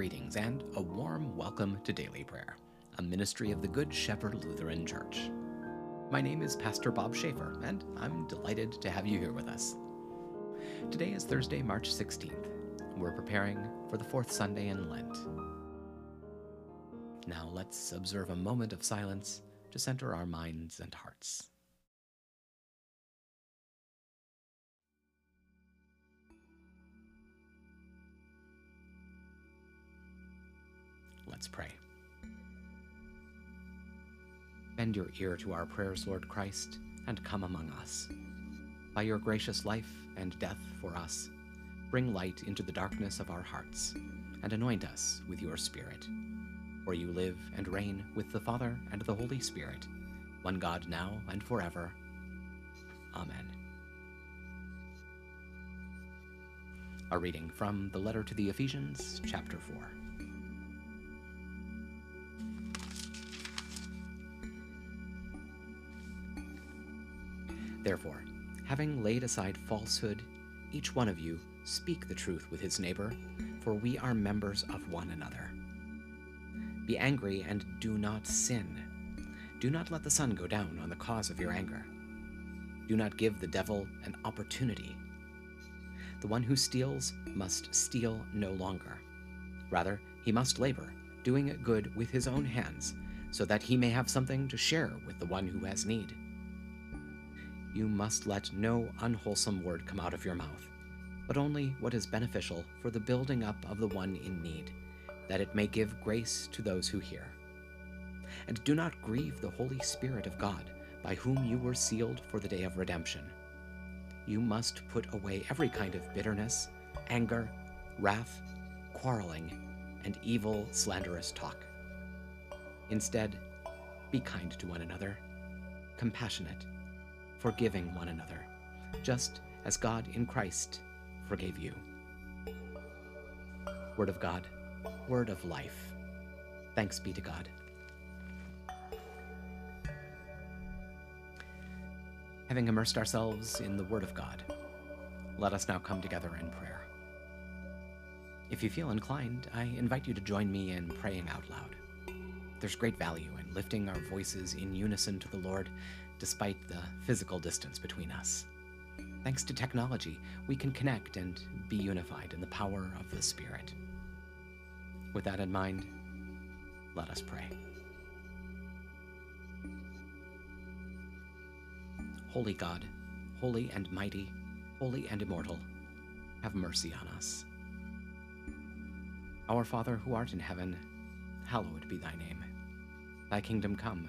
Greetings and a warm welcome to Daily Prayer, a ministry of the Good Shepherd Lutheran Church. My name is Pastor Bob Schaefer, and I'm delighted to have you here with us. Today is Thursday, March 16th. We're preparing for the fourth Sunday in Lent. Now let's observe a moment of silence to center our minds and hearts. Let's pray. Bend your ear to our prayers, Lord Christ, and come among us. By your gracious life and death for us, bring light into the darkness of our hearts, and anoint us with your Spirit. For you live and reign with the Father and the Holy Spirit, one God now and forever. Amen. A reading from the letter to the Ephesians, chapter 4. Therefore, having laid aside falsehood, each one of you speak the truth with his neighbor, for we are members of one another. Be angry and do not sin. Do not let the sun go down on the cause of your anger. Do not give the devil an opportunity. The one who steals must steal no longer. Rather, he must labor, doing good with his own hands, so that he may have something to share with the one who has need you must let no unwholesome word come out of your mouth, but only what is beneficial for the building up of the one in need, that it may give grace to those who hear. And do not grieve the Holy Spirit of God, by whom you were sealed for the day of redemption. You must put away every kind of bitterness, anger, wrath, quarreling, and evil, slanderous talk. Instead, be kind to one another, compassionate forgiving one another, just as God in Christ forgave you. Word of God, word of life. Thanks be to God. Having immersed ourselves in the Word of God, let us now come together in prayer. If you feel inclined, I invite you to join me in praying out loud. There's great value in lifting our voices in unison to the Lord despite the physical distance between us. Thanks to technology, we can connect and be unified in the power of the Spirit. With that in mind, let us pray. Holy God, holy and mighty, holy and immortal, have mercy on us. Our Father who art in heaven, hallowed be thy name. Thy kingdom come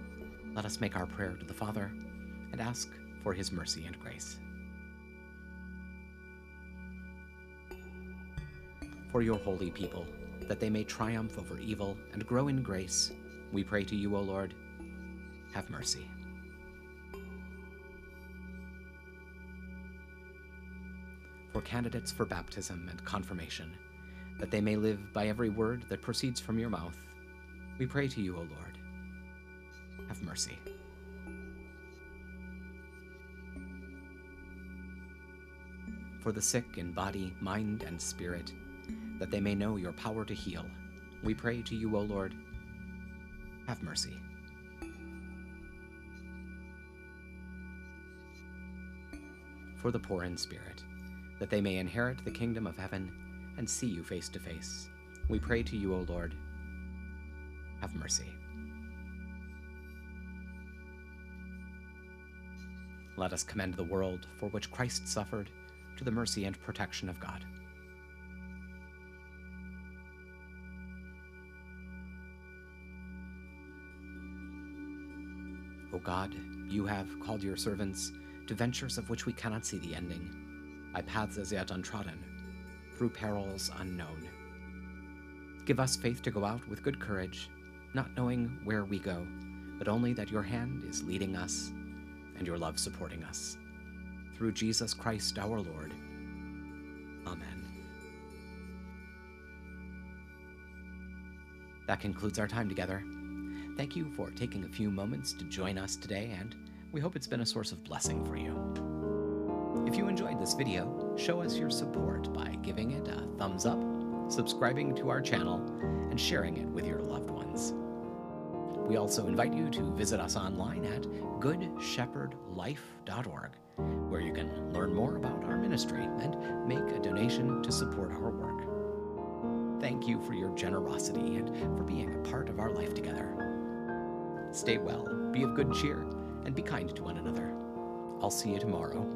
let us make our prayer to the Father and ask for his mercy and grace. For your holy people, that they may triumph over evil and grow in grace, we pray to you, O Lord. Have mercy. For candidates for baptism and confirmation, that they may live by every word that proceeds from your mouth, we pray to you, O Lord. Have mercy. For the sick in body, mind, and spirit, that they may know your power to heal, we pray to you, O Lord. Have mercy. For the poor in spirit, that they may inherit the kingdom of heaven and see you face to face, we pray to you, O Lord. Have mercy. Let us commend the world for which Christ suffered to the mercy and protection of God. O God, you have called your servants to ventures of which we cannot see the ending, by paths as yet untrodden, through perils unknown. Give us faith to go out with good courage, not knowing where we go, but only that your hand is leading us and your love supporting us. Through Jesus Christ our Lord. Amen. That concludes our time together. Thank you for taking a few moments to join us today, and we hope it's been a source of blessing for you. If you enjoyed this video, show us your support by giving it a thumbs up, subscribing to our channel, and sharing it with your. We also invite you to visit us online at goodshepherdlife.org, where you can learn more about our ministry and make a donation to support our work. Thank you for your generosity and for being a part of our life together. Stay well, be of good cheer, and be kind to one another. I'll see you tomorrow